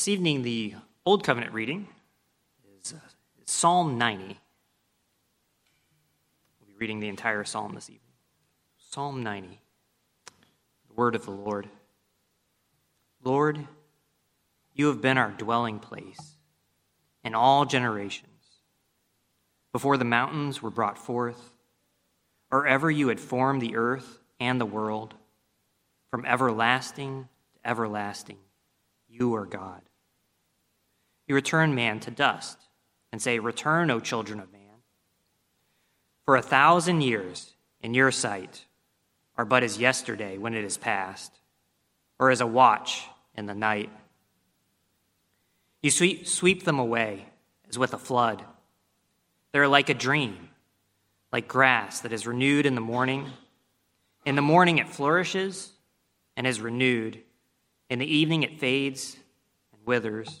This evening, the Old Covenant reading is, uh, Psalm 90. We'll be reading the entire psalm this evening. Psalm 90, the word of the Lord. Lord, you have been our dwelling place in all generations. Before the mountains were brought forth, or ever you had formed the earth and the world, from everlasting to everlasting, you are God. You return man to dust and say, Return, O children of man. For a thousand years in your sight are but as yesterday when it is past, or as a watch in the night. You sweep, sweep them away as with a flood. They are like a dream, like grass that is renewed in the morning. In the morning it flourishes and is renewed. In the evening it fades and withers.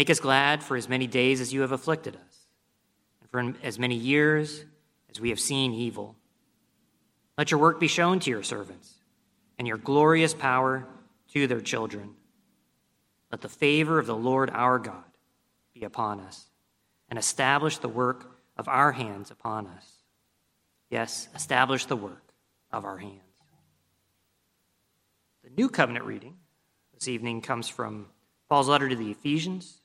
Make us glad for as many days as you have afflicted us, and for as many years as we have seen evil. Let your work be shown to your servants, and your glorious power to their children. Let the favor of the Lord our God be upon us, and establish the work of our hands upon us. Yes, establish the work of our hands. The New Covenant reading this evening comes from Paul's letter to the Ephesians,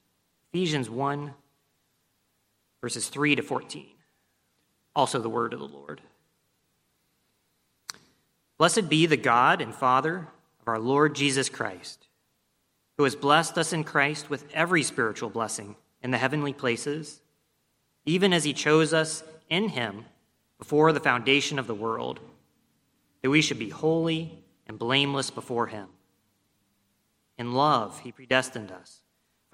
Ephesians 1, verses 3 to 14. Also, the word of the Lord. Blessed be the God and Father of our Lord Jesus Christ who has blessed us in Christ with every spiritual blessing in the heavenly places, even as he chose us in him before the foundation of the world, that we should be holy and blameless before him. In love, he predestined us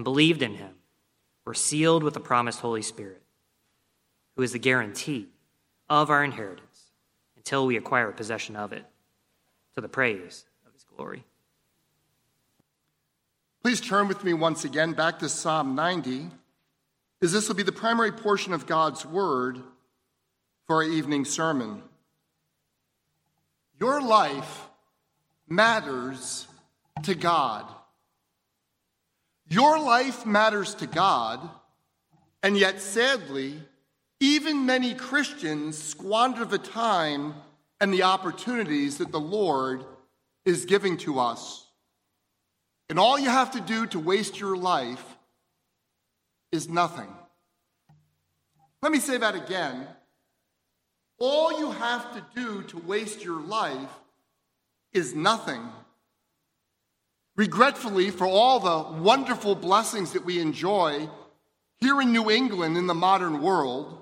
and believed in him, were sealed with the promised Holy Spirit, who is the guarantee of our inheritance until we acquire possession of it, to the praise of his glory. Please turn with me once again back to Psalm 90, as this will be the primary portion of God's Word for our evening sermon. Your life matters to God. Your life matters to God, and yet, sadly, even many Christians squander the time and the opportunities that the Lord is giving to us. And all you have to do to waste your life is nothing. Let me say that again. All you have to do to waste your life is nothing. Regretfully, for all the wonderful blessings that we enjoy here in New England in the modern world,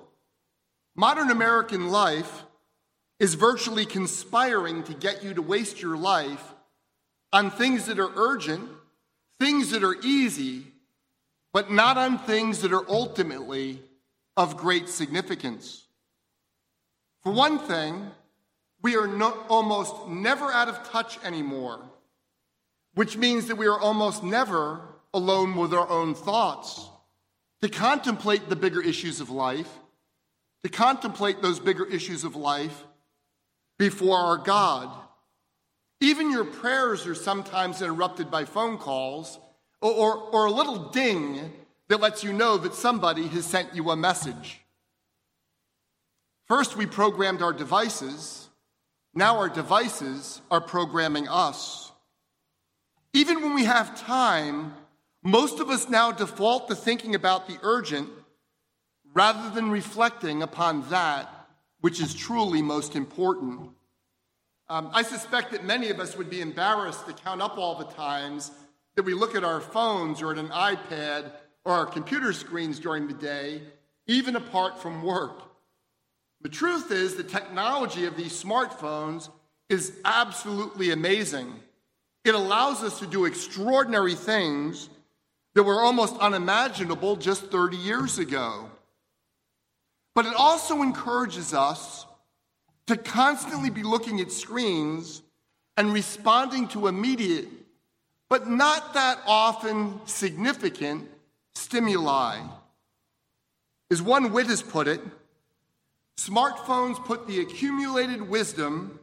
modern American life is virtually conspiring to get you to waste your life on things that are urgent, things that are easy, but not on things that are ultimately of great significance. For one thing, we are no, almost never out of touch anymore, which means that we are almost never alone with our own thoughts to contemplate the bigger issues of life, to contemplate those bigger issues of life before our God. Even your prayers are sometimes interrupted by phone calls or, or, or, a little ding that lets you know that somebody has sent you a message. First, we programmed our devices. Now, our devices are programming us. Even when we have time, most of us now default to thinking about the urgent rather than reflecting upon that which is truly most important. Um, I suspect that many of us would be embarrassed to count up all the times that we look at our phones or at an iPad or our computer screens during the day, even apart from work. The truth is, the technology of these smartphones is absolutely amazing. It allows us to do extraordinary things that were almost unimaginable just 30 years ago. But it also encourages us to constantly be looking at screens and responding to immediate, but not that often significant stimuli. As one wit has put it, smartphones put the accumulated wisdom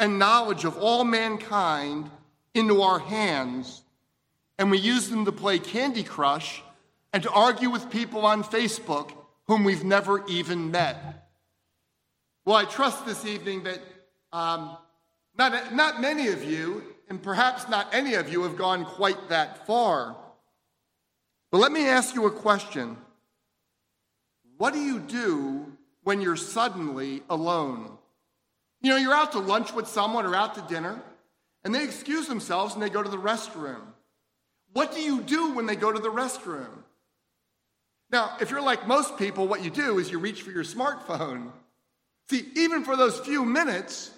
and knowledge of all mankind into our hands, and we use them to play Candy Crush and to argue with people on Facebook whom we've never even met. Well, I trust this evening that um, not, not many of you, and perhaps not any of you, have gone quite that far. But let me ask you a question What do you do when you're suddenly alone? You know, you're out to lunch with someone or out to dinner, and they excuse themselves and they go to the restroom. What do you do when they go to the restroom? Now, if you're like most people, what you do is you reach for your smartphone See, even for those few minutes,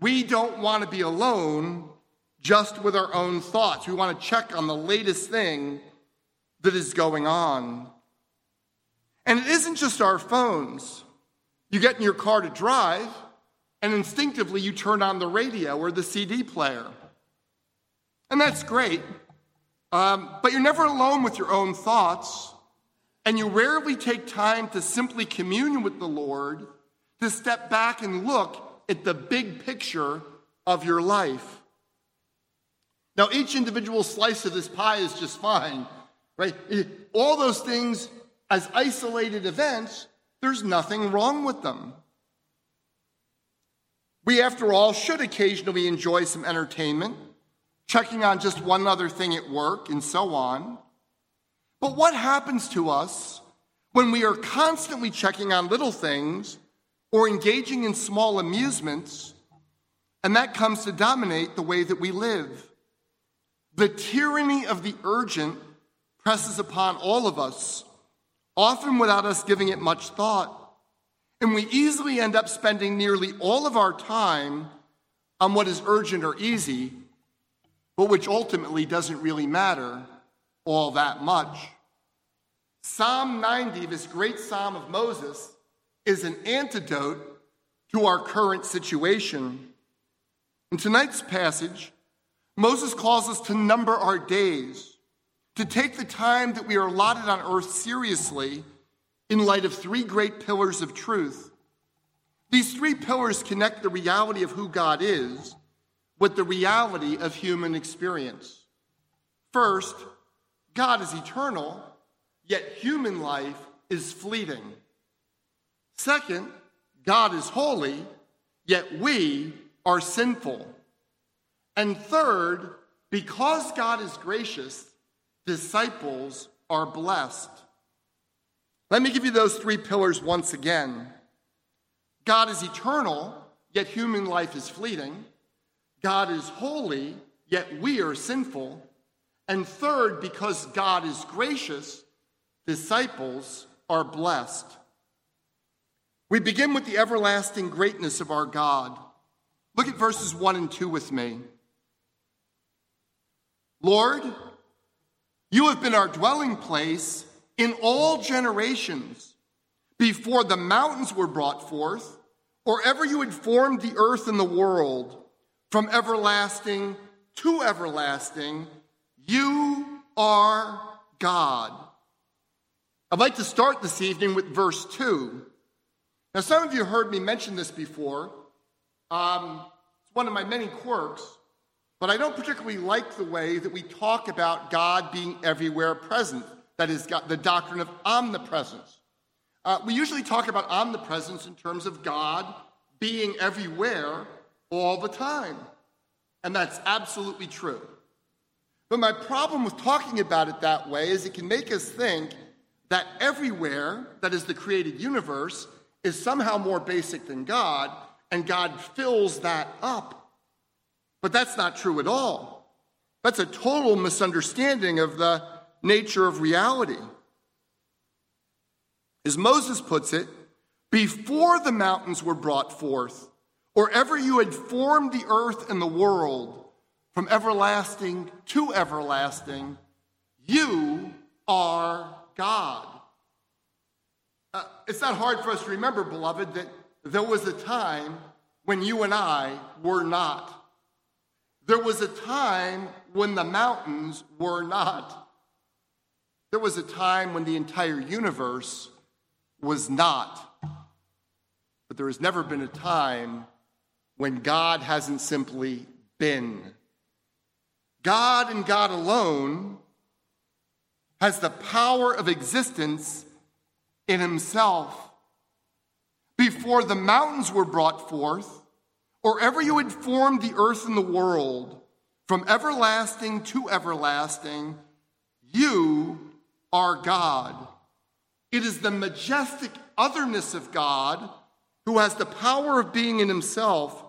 we don't want to be alone just with our own thoughts. We want to check on the latest thing that is going on. And it isn't just our phones. You get in your car to drive, and instinctively you turn on the radio or the CD player. And that's great. Um, but you're never alone with your own thoughts, and you rarely take time to simply commune with the Lord to step back and look at the big picture of your life. Now, each individual slice of this pie is just fine, right? All those things as isolated events, there's nothing wrong with them. We, after all, should occasionally enjoy some entertainment, checking on just one other thing at work, and so on. But what happens to us when we are constantly checking on little things or engaging in small amusements, and that comes to dominate the way that we live. The tyranny of the urgent presses upon all of us, often without us giving it much thought. And we easily end up spending nearly all of our time on what is urgent or easy, but which ultimately doesn't really matter all that much. Psalm 90, this great psalm of Moses, is an antidote to our current situation. In tonight's passage, Moses calls us to number our days, to take the time that we are allotted on earth seriously in light of three great pillars of truth. These three pillars connect the reality of who God is with the reality of human experience. First, God is eternal, yet human life is fleeting. Second, God is holy, yet we are sinful. And third, because God is gracious, disciples are blessed. Let me give you those three pillars once again. God is eternal, yet human life is fleeting. God is holy, yet we are sinful. And third, because God is gracious, disciples are blessed. We begin with the everlasting greatness of our God. Look at verses 1 and 2 with me. Lord, you have been our dwelling place in all generations. Before the mountains were brought forth, or ever you had formed the earth and the world, from everlasting to everlasting, you are God. I'd like to start this evening with verse 2. Now, some of you heard me mention this before. Um, it's one of my many quirks, but I don't particularly like the way that we talk about God being everywhere present. That is, the doctrine of omnipresence. Uh, we usually talk about omnipresence in terms of God being everywhere all the time. And that's absolutely true. But my problem with talking about it that way is it can make us think that everywhere, that is the created universe, is somehow more basic than God, and God fills that up. But that's not true at all. That's a total misunderstanding of the nature of reality. As Moses puts it, before the mountains were brought forth, or ever you had formed the earth and the world, from everlasting to everlasting, you are God. Uh, it's not hard for us to remember, beloved, that there was a time when you and I were not. There was a time when the mountains were not. There was a time when the entire universe was not. But there has never been a time when God hasn't simply been. God and God alone has the power of existence in himself. Before the mountains were brought forth, or ever you had formed the earth and the world, from everlasting to everlasting, you are God. It is the majestic otherness of God who has the power of being in himself,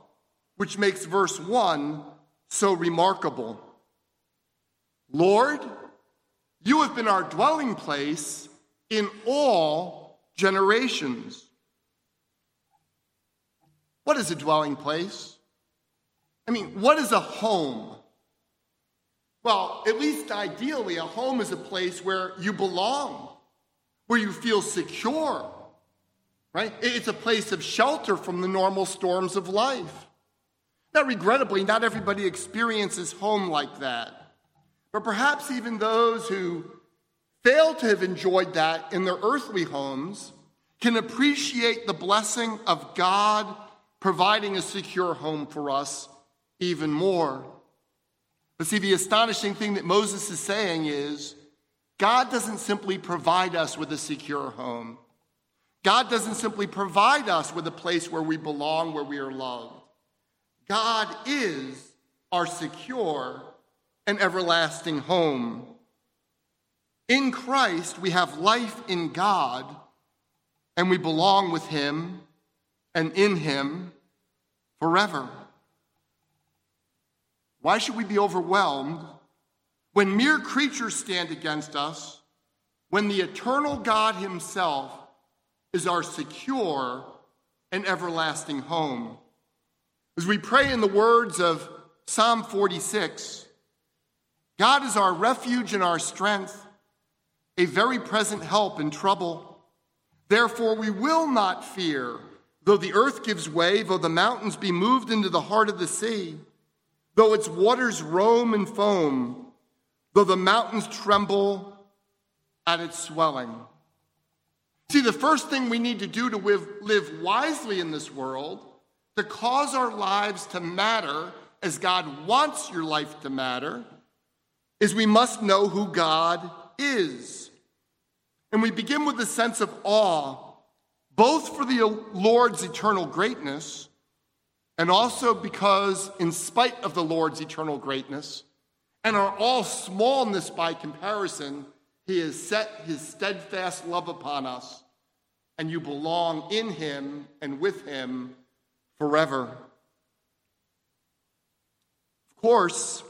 which makes verse 1 so remarkable. Lord, you have been our dwelling place in all generations. What is a dwelling place? I mean, what is a home? Well, at least ideally, a home is a place where you belong, where you feel secure, right? It's a place of shelter from the normal storms of life. Now, regrettably, not everybody experiences home like that. But perhaps even those who fail to have enjoyed that in their earthly homes can appreciate the blessing of God providing a secure home for us even more. But see, the astonishing thing that Moses is saying is God doesn't simply provide us with a secure home. God doesn't simply provide us with a place where we belong, where we are loved. God is our secure and everlasting home. In Christ, we have life in God, and we belong with Him and in Him forever. Why should we be overwhelmed when mere creatures stand against us, when the eternal God Himself is our secure and everlasting home? As we pray in the words of Psalm 46, God is our refuge and our strength, a very present help in trouble. Therefore, we will not fear, though the earth gives way, though the mountains be moved into the heart of the sea, though its waters roam and foam, though the mountains tremble at its swelling. See, the first thing we need to do to live, wisely in this world, to cause our lives to matter as God wants your life to matter, is we must know who God is. And we begin with a sense of awe, both for the Lord's eternal greatness and also because, in spite of the Lord's eternal greatness and our all smallness by comparison, He has set His steadfast love upon us, and you belong in Him and with Him forever. Of course,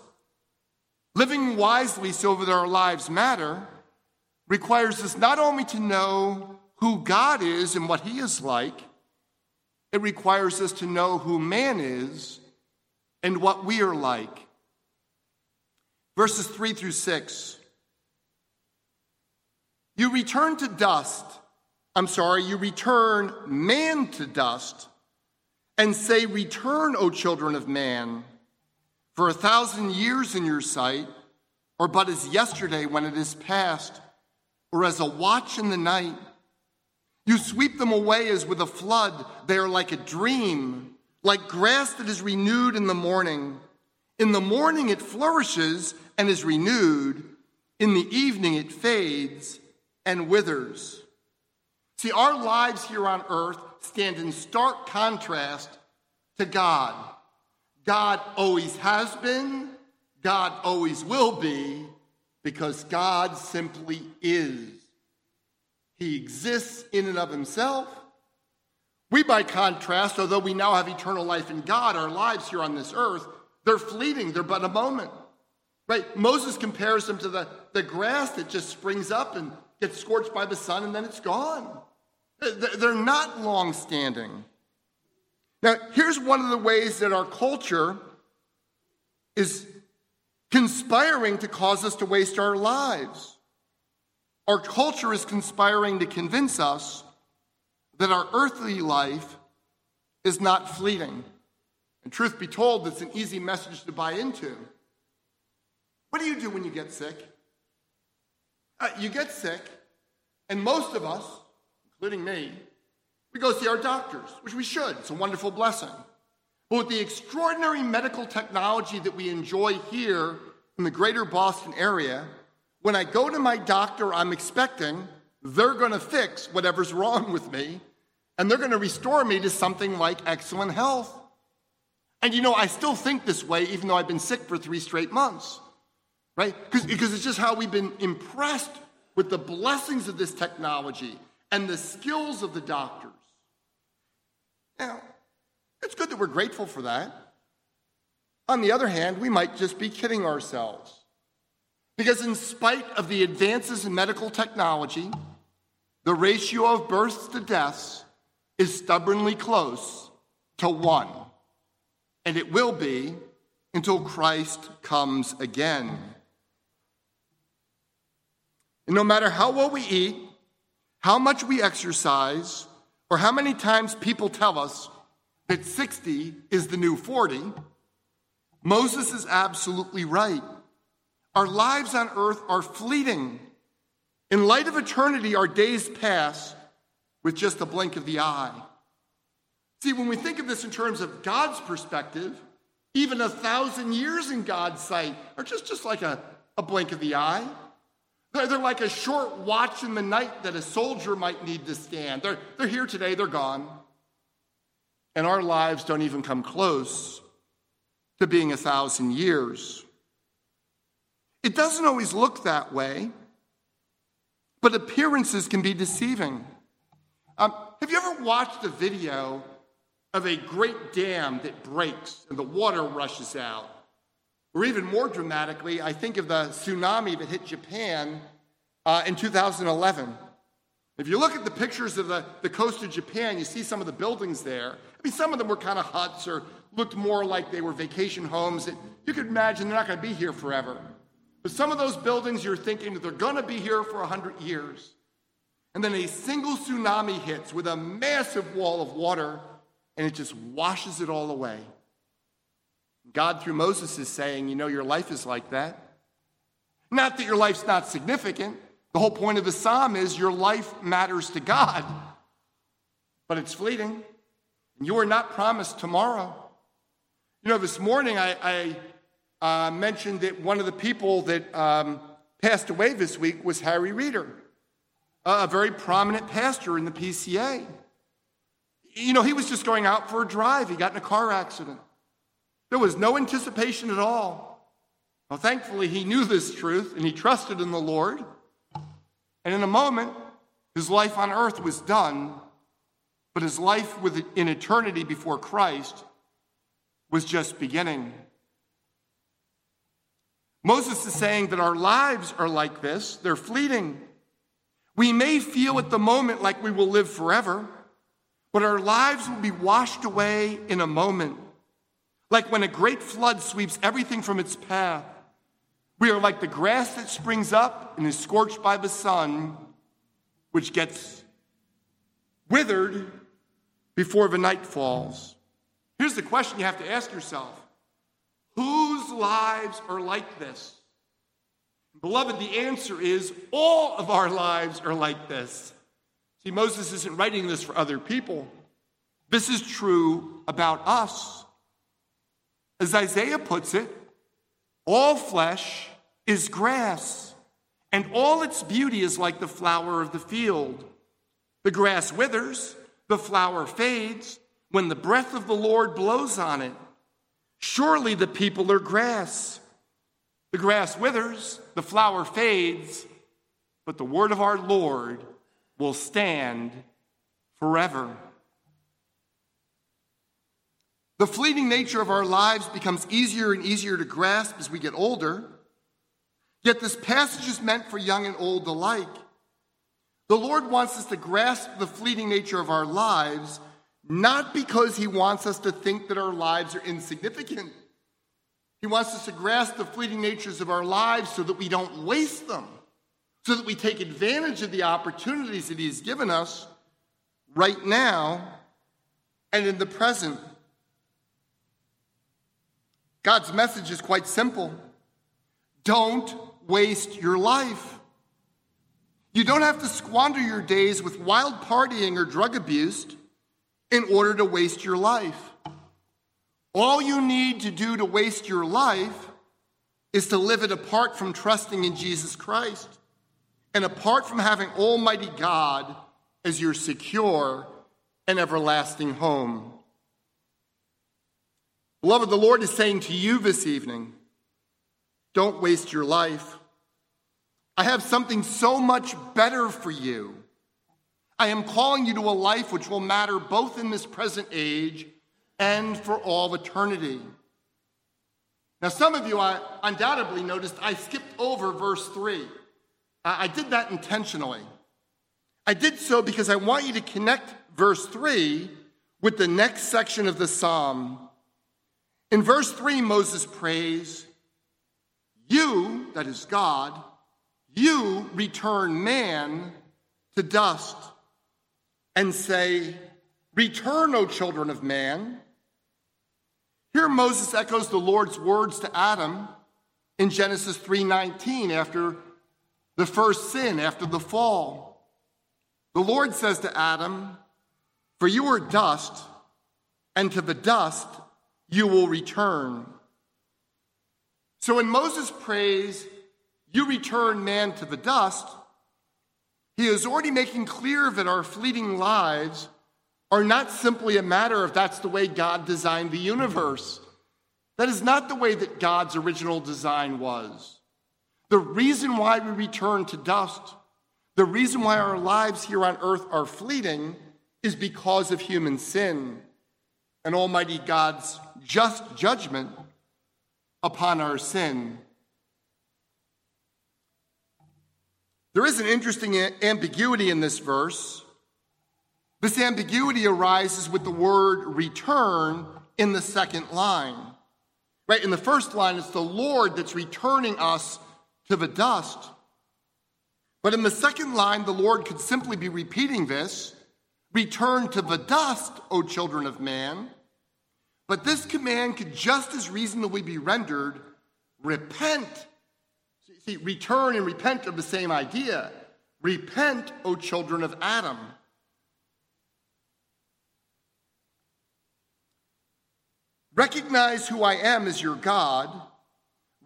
living wisely so that our lives matter, requires us not only to know who God is and what He is like, it requires us to know who man is and what we are like. Verses 3 through 6. You return to dust. I'm sorry, you return man to dust and say, Return, O children of man, for a thousand years in your sight, or but as yesterday when it is past, or as a watch in the night. You sweep them away as with a flood. They are like a dream, like grass that is renewed in the morning. In the morning it flourishes and is renewed. In the evening it fades and withers. See, our lives here on earth stand in stark contrast to God. God always has been, God always will be, because God simply is. He exists in and of himself. We, by contrast, although we now have eternal life in God, our lives here on this earth, they're fleeting, they're but a moment. Right? Moses compares them to the, the grass that just springs up and gets scorched by the sun and then it's gone. They're not long standing. Now, here's one of the ways that our culture is conspiring to cause us to waste our lives. Our culture is conspiring to convince us that our earthly life is not fleeting. And truth be told, it's an easy message to buy into. What do you do when you get sick? Uh, you get sick, and most of us, including me, we go see our doctors, which we should. It's a wonderful blessing. But with the extraordinary medical technology that we enjoy here in the greater Boston area, when I go to my doctor, I'm expecting they're going to fix whatever's wrong with me and they're going to restore me to something like excellent health. And you know, I still think this way even though I've been sick for three straight months, right? Because it's just how we've been impressed with the blessings of this technology and the skills of the doctors. Now, it's good that we're grateful for that. On the other hand, we might just be kidding ourselves. Because, in spite of the advances in medical technology, the ratio of births to deaths is stubbornly close to one. And it will be until Christ comes again. And no matter how well we eat, how much we exercise, or how many times people tell us that 60 is the new 40, Moses is absolutely right. Our lives on earth are fleeting. In light of eternity, our days pass with just a blink of the eye. See, when we think of this in terms of God's perspective, even a thousand years in God's sight are just, just like a, a blink of the eye. They're, they're like a short watch in the night that a soldier might need to stand. They're, they're here today, they're gone. And our lives don't even come close to being a thousand years. It doesn't always look that way, but appearances can be deceiving. Um, have you ever watched a video of a great dam that breaks and the water rushes out? Or even more dramatically, I think of the tsunami that hit Japan uh, in 2011. If you look at the pictures of the, the coast of Japan, you see some of the buildings there. I mean, some of them were kind of huts or looked more like they were vacation homes that you could imagine they're not going to be here forever. But some of those buildings, you're thinking that they're going to be here for 100 years. And then a single tsunami hits with a massive wall of water, and it just washes it all away. God, through Moses, is saying, You know, your life is like that. Not that your life's not significant. The whole point of the psalm is your life matters to God, but it's fleeting. And you are not promised tomorrow. You know, this morning I, I uh, mentioned that one of the people that um, passed away this week was Harry Reeder, a very prominent pastor in the PCA. You know, he was just going out for a drive. He got in a car accident. There was no anticipation at all. Well, thankfully, he knew this truth and he trusted in the Lord. And in a moment, his life on earth was done, but his life in eternity before Christ was just beginning. Moses is saying that our lives are like this, they're fleeting. We may feel at the moment like we will live forever, but our lives will be washed away in a moment. Like when a great flood sweeps everything from its path. We are like the grass that springs up and is scorched by the sun, which gets withered before the night falls. Here's the question you have to ask yourself Whose lives are like this? Beloved, the answer is all of our lives are like this. See, Moses isn't writing this for other people. This is true about us. As Isaiah puts it, all flesh is grass, and all its beauty is like the flower of the field. The grass withers, the flower fades when the breath of the Lord blows on it. Surely the people are grass. The grass withers, the flower fades, but the word of our Lord will stand forever. The fleeting nature of our lives becomes easier and easier to grasp as we get older. Yet this passage is meant for young and old alike. The Lord wants us to grasp the fleeting nature of our lives, not because He wants us to think that our lives are insignificant. He wants us to grasp the fleeting natures of our lives so that we don't waste them, so that we take advantage of the opportunities that He has given us right now and in the present. God's message is quite simple don't waste your life. You don't have to squander your days with wild partying or drug abuse in order to waste your life. All you need to do to waste your life is to live it apart from trusting in Jesus Christ and apart from having Almighty God as your secure and everlasting home. Beloved, the Lord is saying to you this evening don't waste your life. I have something so much better for you. I am calling you to a life which will matter both in this present age and for all eternity. Now, some of you I undoubtedly noticed I skipped over verse 3. I did that intentionally. I did so because I want you to connect verse 3 with the next section of the psalm in verse 3, Moses prays, You, that is God, you return man to dust and say, Return, O children of man. Here Moses echoes the Lord's words to Adam in Genesis 3:19 after the first sin, after the fall. The Lord says to Adam, For you are dust, and to the dust you will return. So when Moses prays, You return man to the dust, he is already making clear that our fleeting lives are not simply a matter of that's the way God designed the universe. That is not the way that God's original design was. The reason why we return to dust, the reason why our lives here on earth are fleeting, is because of human sin and Almighty God's just judgment upon our sin. There is an interesting ambiguity in this verse. This ambiguity arises with the word return in the second line. Right? In the first line, it's the Lord that's returning us to the dust. But in the second line, the Lord could simply be repeating this Return to the dust, O children of man. But this command could just as reasonably be rendered repent. See, return and repent are the same idea. Repent, O children of Adam. Recognize who I am as your God.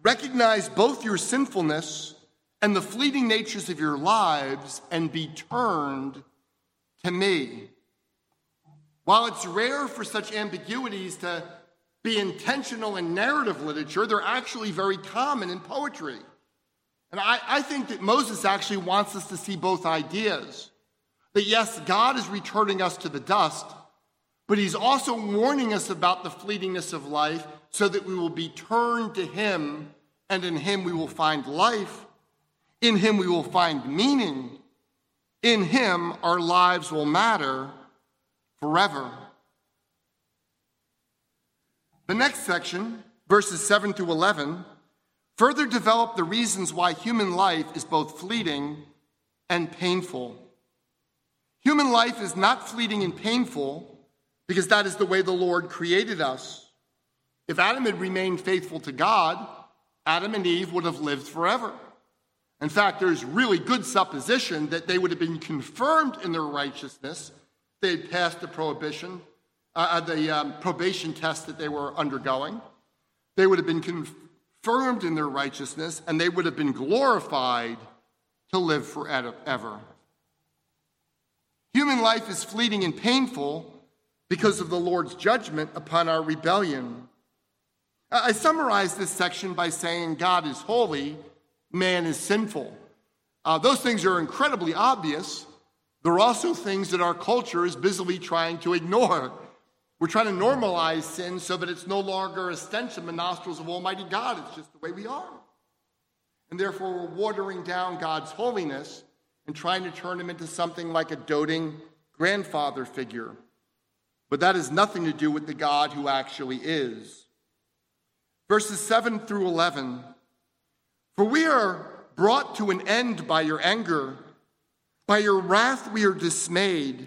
Recognize both your sinfulness and the fleeting natures of your lives and be turned to me. While it's rare for such ambiguities to be intentional in narrative literature, they're actually very common in poetry. And I, I, think that Moses actually wants us to see both ideas. That yes, God is returning us to the dust, but he's also warning us about the fleetingness of life so that we will be turned to him and in him we will find life. In him we will find meaning. In him our lives will matter forever. The next section, verses 7 through 11, further develop the reasons why human life is both fleeting and painful. Human life is not fleeting and painful because that is the way the Lord created us. If Adam had remained faithful to God, Adam and Eve would have lived forever. In fact, there's really good supposition that they would have been confirmed in their righteousness. They had passed the prohibition, uh, uh, the um, probation test that they were undergoing. They would have been confirmed in their righteousness, and they would have been glorified to live forever. Human life is fleeting and painful because of the Lord's judgment upon our rebellion. I summarize this section by saying God is holy, man is sinful. Uh, those things are incredibly obvious. They're also things that our culture is busily trying to ignore. We're trying to normalize sin so that it's no longer a stench in the nostrils of Almighty God. It's just the way we are. And therefore, we're watering down God's holiness and trying to turn him into something like a doting grandfather figure. But that has nothing to do with the God who actually is. Verses 7 through 11 For we are brought to an end by your anger, by your wrath we are dismayed.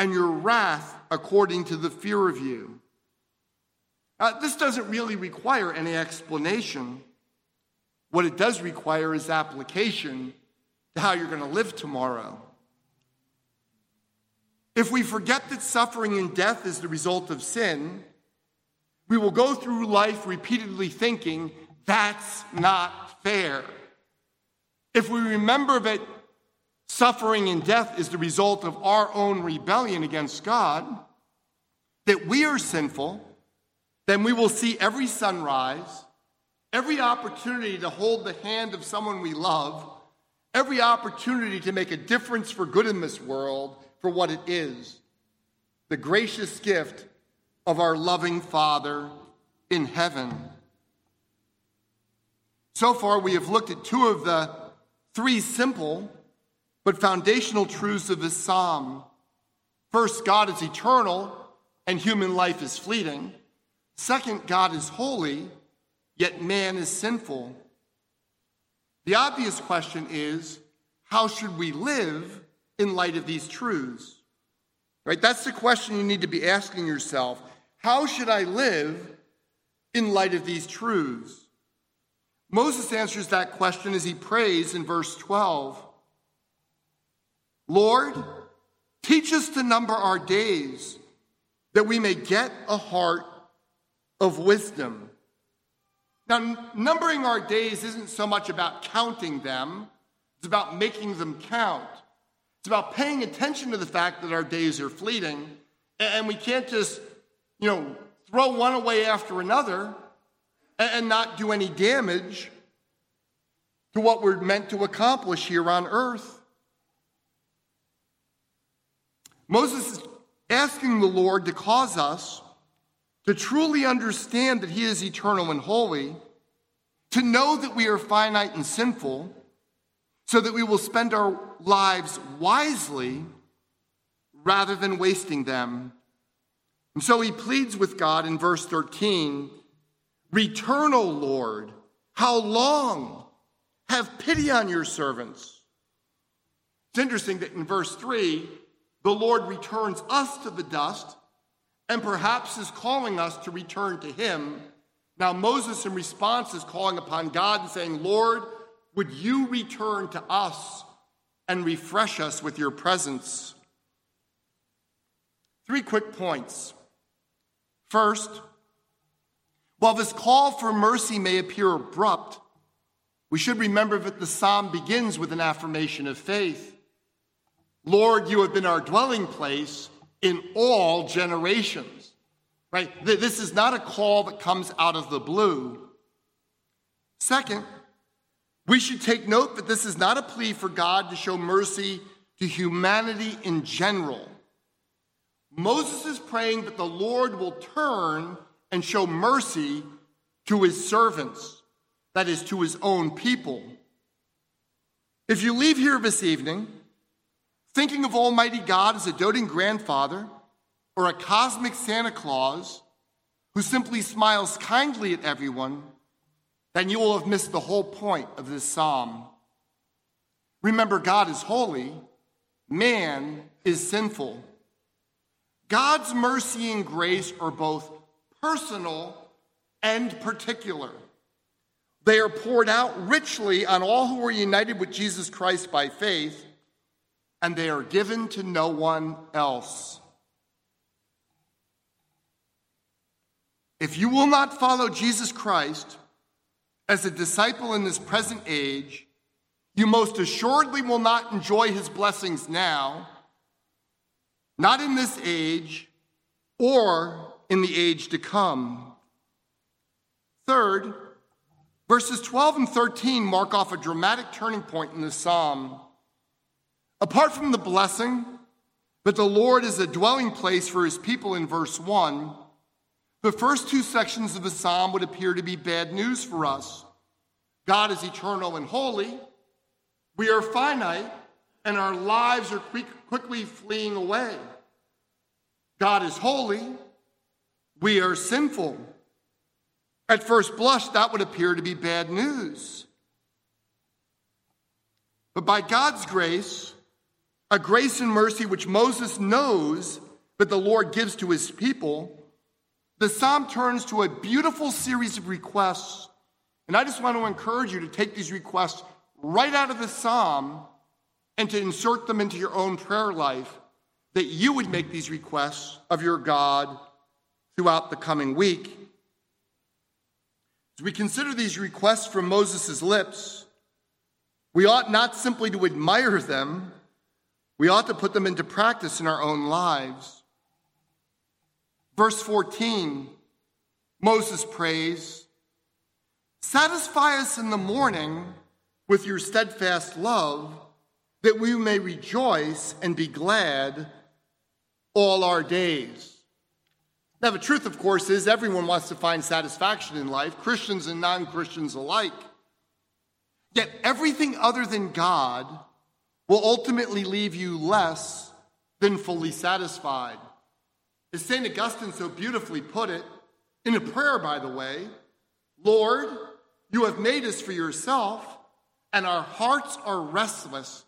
and your wrath according to the fear of you? Uh, this doesn't really require any explanation. What it does require is application to how you're going to live tomorrow. If we forget that suffering and death is the result of sin, we will go through life repeatedly thinking, that's not fair. If we remember that suffering and death is the result of our own rebellion against God, that we are sinful, then we will see every sunrise, every opportunity to hold the hand of someone we love, every opportunity to make a difference for good in this world for what it is the gracious gift of our loving Father in heaven. So far, we have looked at two of the three simple but foundational truths of this psalm. First, God is eternal and human life is fleeting. Second, God is holy, yet man is sinful. The obvious question is how should we live in light of these truths? Right? That's the question you need to be asking yourself. How should I live in light of these truths? Moses answers that question as he prays in verse 12 Lord, teach us to number our days that we may get a heart of wisdom. Now, numbering our days isn't so much about counting them, it's about making them count. It's about paying attention to the fact that our days are fleeting and we can't just you know, throw one away after another and not do any damage to what we're meant to accomplish here on earth. Moses is asking the Lord to cause us to truly understand that He is eternal and holy, to know that we are finite and sinful, so that we will spend our lives wisely rather than wasting them and so he pleads with God in verse 13 Return, O Lord, how long? Have pity on your servants. It's interesting that in verse 3, the Lord returns us to the dust and perhaps is calling us to return to him. Now, Moses, in response, is calling upon God and saying, Lord, would you return to us and refresh us with your presence? Three quick points. First, while this call for mercy may appear abrupt, We should remember that the psalm begins with an affirmation of faith. Lord, you have been our dwelling place in all generations. Right? This is not a call that comes out of the blue. Second, we should take note that this is not a plea for God to show mercy to humanity in general. Moses is praying that the Lord will turn and show mercy to his servants, that is, to his own people. If you leave here this evening thinking of Almighty God as a doting grandfather or a cosmic Santa Claus who simply smiles kindly at everyone, then you will have missed the whole point of this psalm. Remember, God is holy, man is sinful. God's mercy and grace are both personal and particular. They are poured out richly on all who are united with Jesus Christ by faith, and they are given to no one else. If you will not follow Jesus Christ as a disciple in this present age, you most assuredly will not enjoy his blessings now not in this age or in the age to come. Third, verses 12 and 13 mark off a dramatic turning point in the psalm. Apart from the blessing that the Lord is a dwelling place for his people in verse 1, the first two sections of the psalm would appear to be bad news for us. God is eternal and holy. We are finite, and our lives are quick, quickly fleeing away. God is holy, we are sinful. At first blush, that would appear to be bad news. But by God's grace, a grace and mercy which Moses knows that the Lord gives to his people, the psalm turns to a beautiful series of requests. And I just want to encourage you to take these requests right out of the psalm and to insert them into your own prayer life that you would make these requests of your God throughout the coming week. As we consider these requests from Moses' lips, we ought not simply to admire them, we ought to put them into practice in our own lives. Verse 14, Moses prays, Satisfy us in the morning with your steadfast love, that we may rejoice and be glad all our days. Now, the truth, of course, is everyone wants to find satisfaction in life, Christians and non Christians alike. Yet everything other than God will ultimately leave you less than fully satisfied. As St. Augustine so beautifully put it, in a prayer, by the way, Lord, you have made us for yourself, and our hearts are restless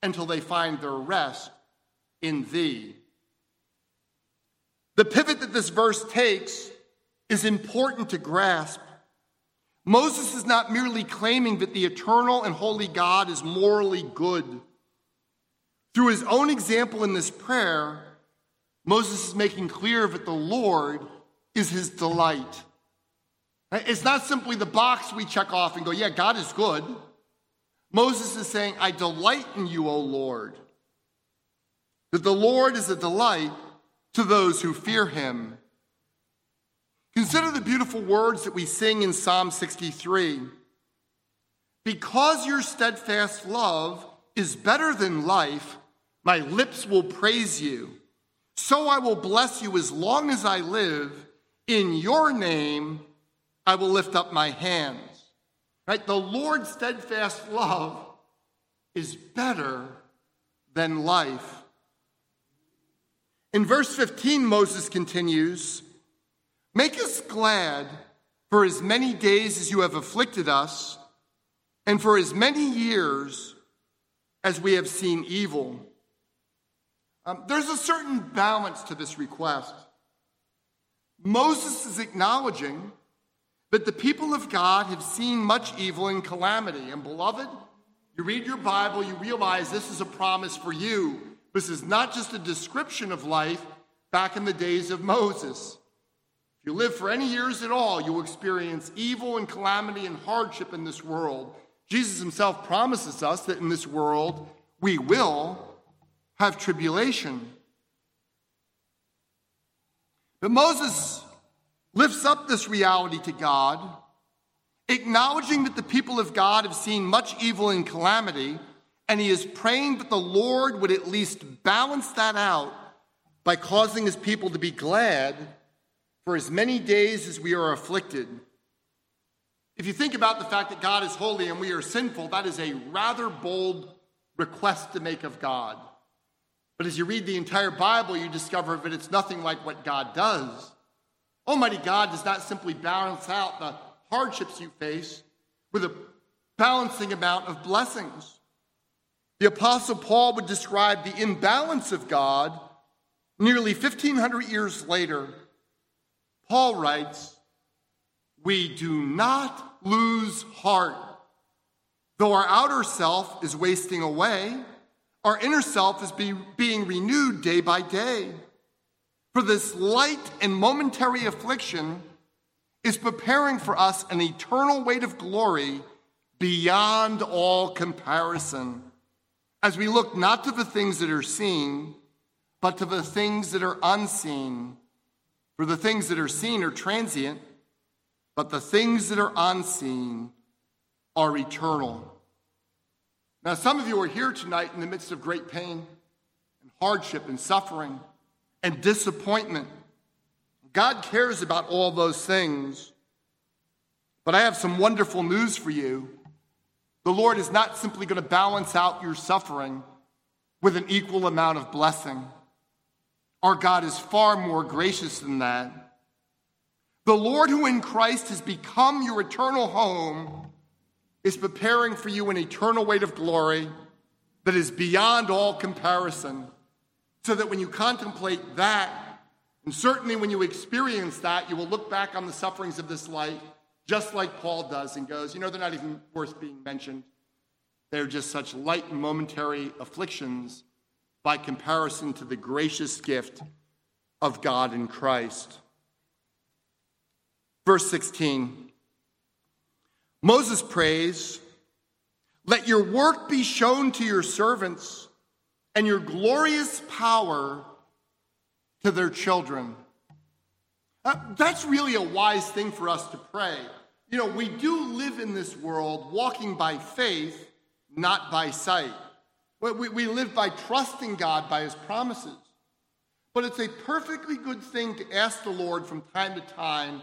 until they find their rest in thee. The pivot that this verse takes is important to grasp. Moses is not merely claiming that the eternal and holy God is morally good. Through his own example in this prayer, Moses is making clear that the Lord is his delight. It's not simply the box we check off and go, yeah, God is good. Moses is saying, I delight in you, O Lord. That the Lord is a delight to those who fear him. Consider the beautiful words that we sing in Psalm 63. Because your steadfast love is better than life, my lips will praise you. So I will bless you as long as I live. In your name, I will lift up my hands. Right? The Lord's steadfast love is better than life. In verse 15, Moses continues Make us glad for as many days as you have afflicted us, and for as many years as we have seen evil. Um, there's a certain balance to this request. Moses is acknowledging that the people of God have seen much evil and calamity. And beloved, you read your Bible, you realize this is a promise for you this is not just a description of life back in the days of Moses. If you live for any years at all, you'll experience evil and calamity and hardship in this world. Jesus himself promises us that in this world we will have tribulation. But Moses lifts up this reality to God, acknowledging that the people of God have seen much evil and calamity, and he is praying that the Lord would at least balance that out by causing his people to be glad for as many days as we are afflicted. If you think about the fact that God is holy and we are sinful, that is a rather bold request to make of God. But as you read the entire Bible, you discover that it's nothing like what God does. Almighty God does not simply balance out the hardships you face with a balancing amount of blessings. The Apostle Paul would describe the imbalance of God nearly 1,500 years later. Paul writes, We do not lose heart. Though our outer self is wasting away, our inner self is be, being renewed day by day. For this light and momentary affliction is preparing for us an eternal weight of glory beyond all comparison. As we look not to the things that are seen, but to the things that are unseen. For the things that are seen are transient, but the things that are unseen are eternal. Now, some of you are here tonight in the midst of great pain and hardship and suffering and disappointment. God cares about all those things. But I have some wonderful news for you. The Lord is not simply going to balance out your suffering with an equal amount of blessing. Our God is far more gracious than that. The Lord, who in Christ has become your eternal home, is preparing for you an eternal weight of glory that is beyond all comparison. So that when you contemplate that, and certainly when you experience that, you will look back on the sufferings of this life just like Paul does and goes, you know, they're not even worth being mentioned. They're just such light and momentary afflictions by comparison to the gracious gift of God in Christ. Verse 16 Moses prays, Let your work be shown to your servants and your glorious power to their children. Uh, that's really a wise thing for us to pray. You know, we do live in this world walking by faith, not by sight. We, we live by trusting God by his promises. But it's a perfectly good thing to ask the Lord from time to time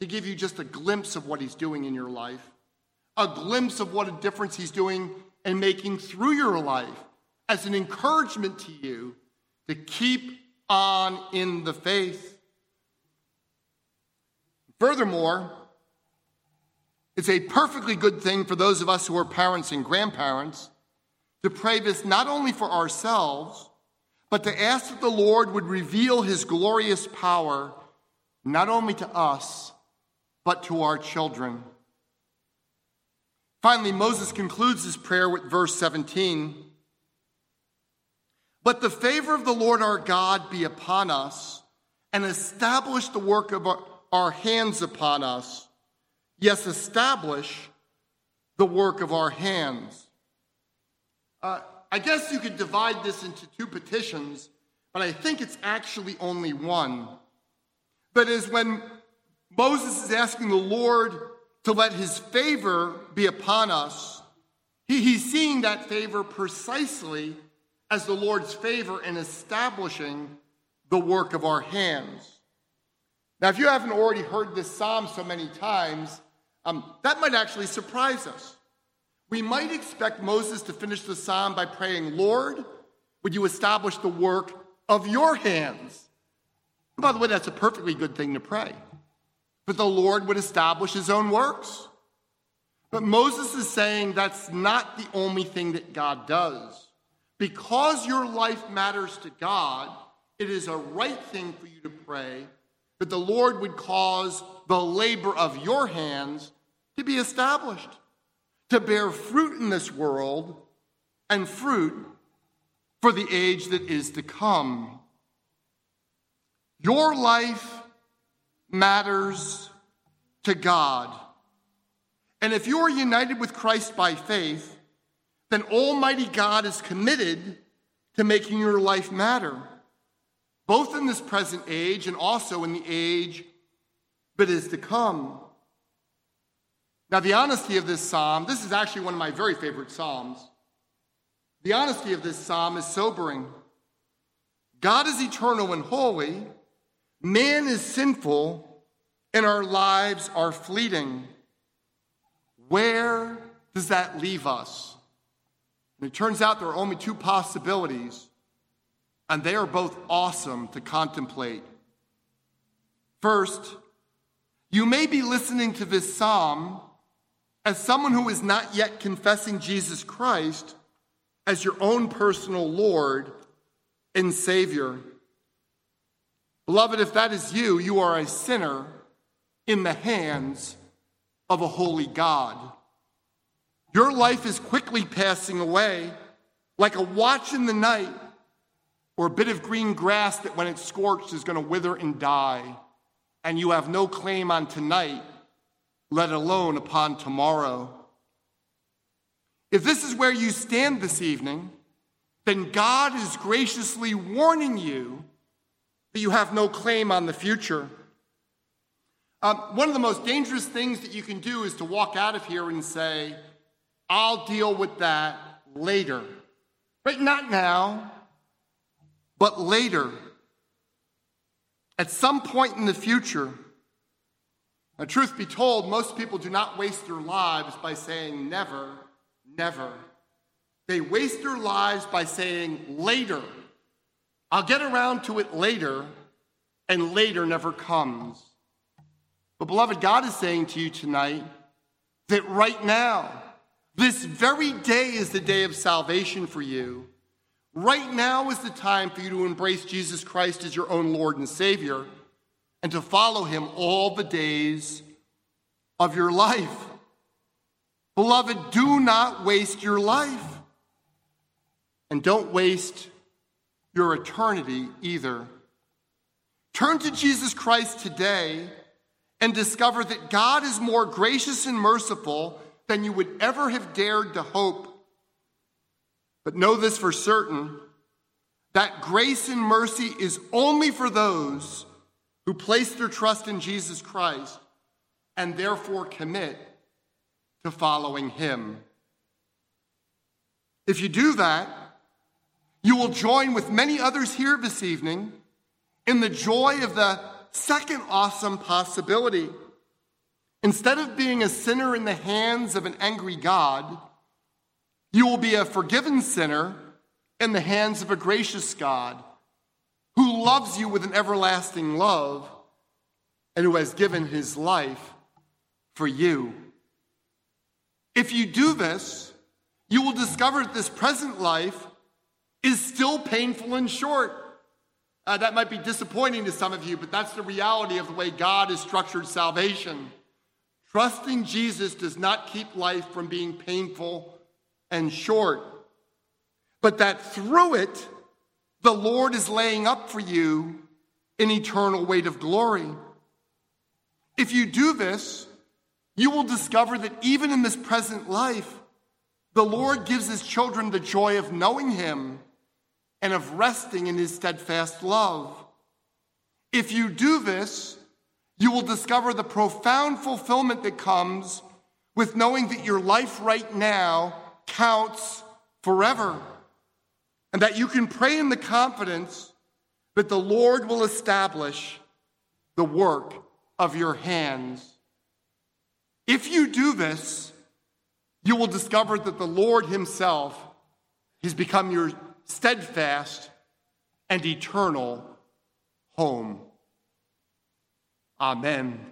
to give you just a glimpse of what he's doing in your life, a glimpse of what a difference he's doing and making through your life as an encouragement to you to keep on in the faith. Furthermore, it's a perfectly good thing for those of us who are parents and grandparents to pray this not only for ourselves, but to ask that the Lord would reveal his glorious power not only to us, but to our children. Finally, Moses concludes his prayer with verse 17 But the favor of the Lord our God be upon us, and establish the work of our hands upon us. Yes, establish the work of our hands. Uh, I guess you could divide this into two petitions, but I think it's actually only one. That is, when Moses is asking the Lord to let his favor be upon us, he, he's seeing that favor precisely as the Lord's favor in establishing the work of our hands. Now, if you haven't already heard this psalm so many times, um, that might actually surprise us. We might expect Moses to finish the psalm by praying, Lord, would you establish the work of your hands? And by the way, that's a perfectly good thing to pray. But the Lord would establish his own works. But Moses is saying that's not the only thing that God does. Because your life matters to God, it is a right thing for you to pray that the Lord would cause the labor of your hands to be established to bear fruit in this world and fruit for the age that is to come. Your life matters to God. And if you are united with Christ by faith, then Almighty God is committed to making your life matter, both in this present age and also in the age that is to come. Now, the honesty of this psalm, this is actually one of my very favorite psalms. The honesty of this psalm is sobering. God is eternal and holy, man is sinful, and our lives are fleeting. Where does that leave us? And it turns out there are only two possibilities, and they are both awesome to contemplate. First, you may be listening to this psalm as someone who is not yet confessing Jesus Christ as your own personal Lord and Savior. Beloved, if that is you, you are a sinner in the hands of a holy God. Your life is quickly passing away like a watch in the night or a bit of green grass that, when it's scorched, is going to wither and die. And you have no claim on tonight, let alone upon tomorrow. If this is where you stand this evening, then God is graciously warning you that you have no claim on the future. Um, one of the most dangerous things that you can do is to walk out of here and say, I'll deal with that later. Right? Not now, but later. At some point in the future. Now, truth be told, most people do not waste their lives by saying never, never. They waste their lives by saying later. I'll get around to it later, and later never comes. But, beloved, God is saying to you tonight that right now, this very day is the day of salvation for you. Right now is the time for you to embrace Jesus Christ as your own Lord and Savior and to follow him all the days of your life. Beloved, do not waste your life. And don't waste your eternity either. Turn to Jesus Christ today and discover that God is more gracious and merciful than you would ever have dared to hope. But know this for certain that grace and mercy is only for those who place their trust in Jesus Christ and therefore commit to following him. If you do that, you will join with many others here this evening in the joy of the second awesome possibility. Instead of being a sinner in the hands of an angry God, you will be a forgiven sinner in the hands of a gracious God who loves you with an everlasting love and who has given his life for you. If you do this, you will discover that this present life is still painful and short. Uh, that might be disappointing to some of you, but that's the reality of the way God has structured salvation. Trusting Jesus does not keep life from being painful and short, but that through it, the Lord is laying up for you an eternal weight of glory. If you do this, you will discover that even in this present life, the Lord gives his children the joy of knowing him and of resting in his steadfast love. If you do this, you will discover the profound fulfillment that comes with knowing that your life right now counts forever and that you can pray in the confidence that the Lord will establish the work of your hands. If you do this, you will discover that the Lord Himself has become your steadfast, and eternal home. Amen.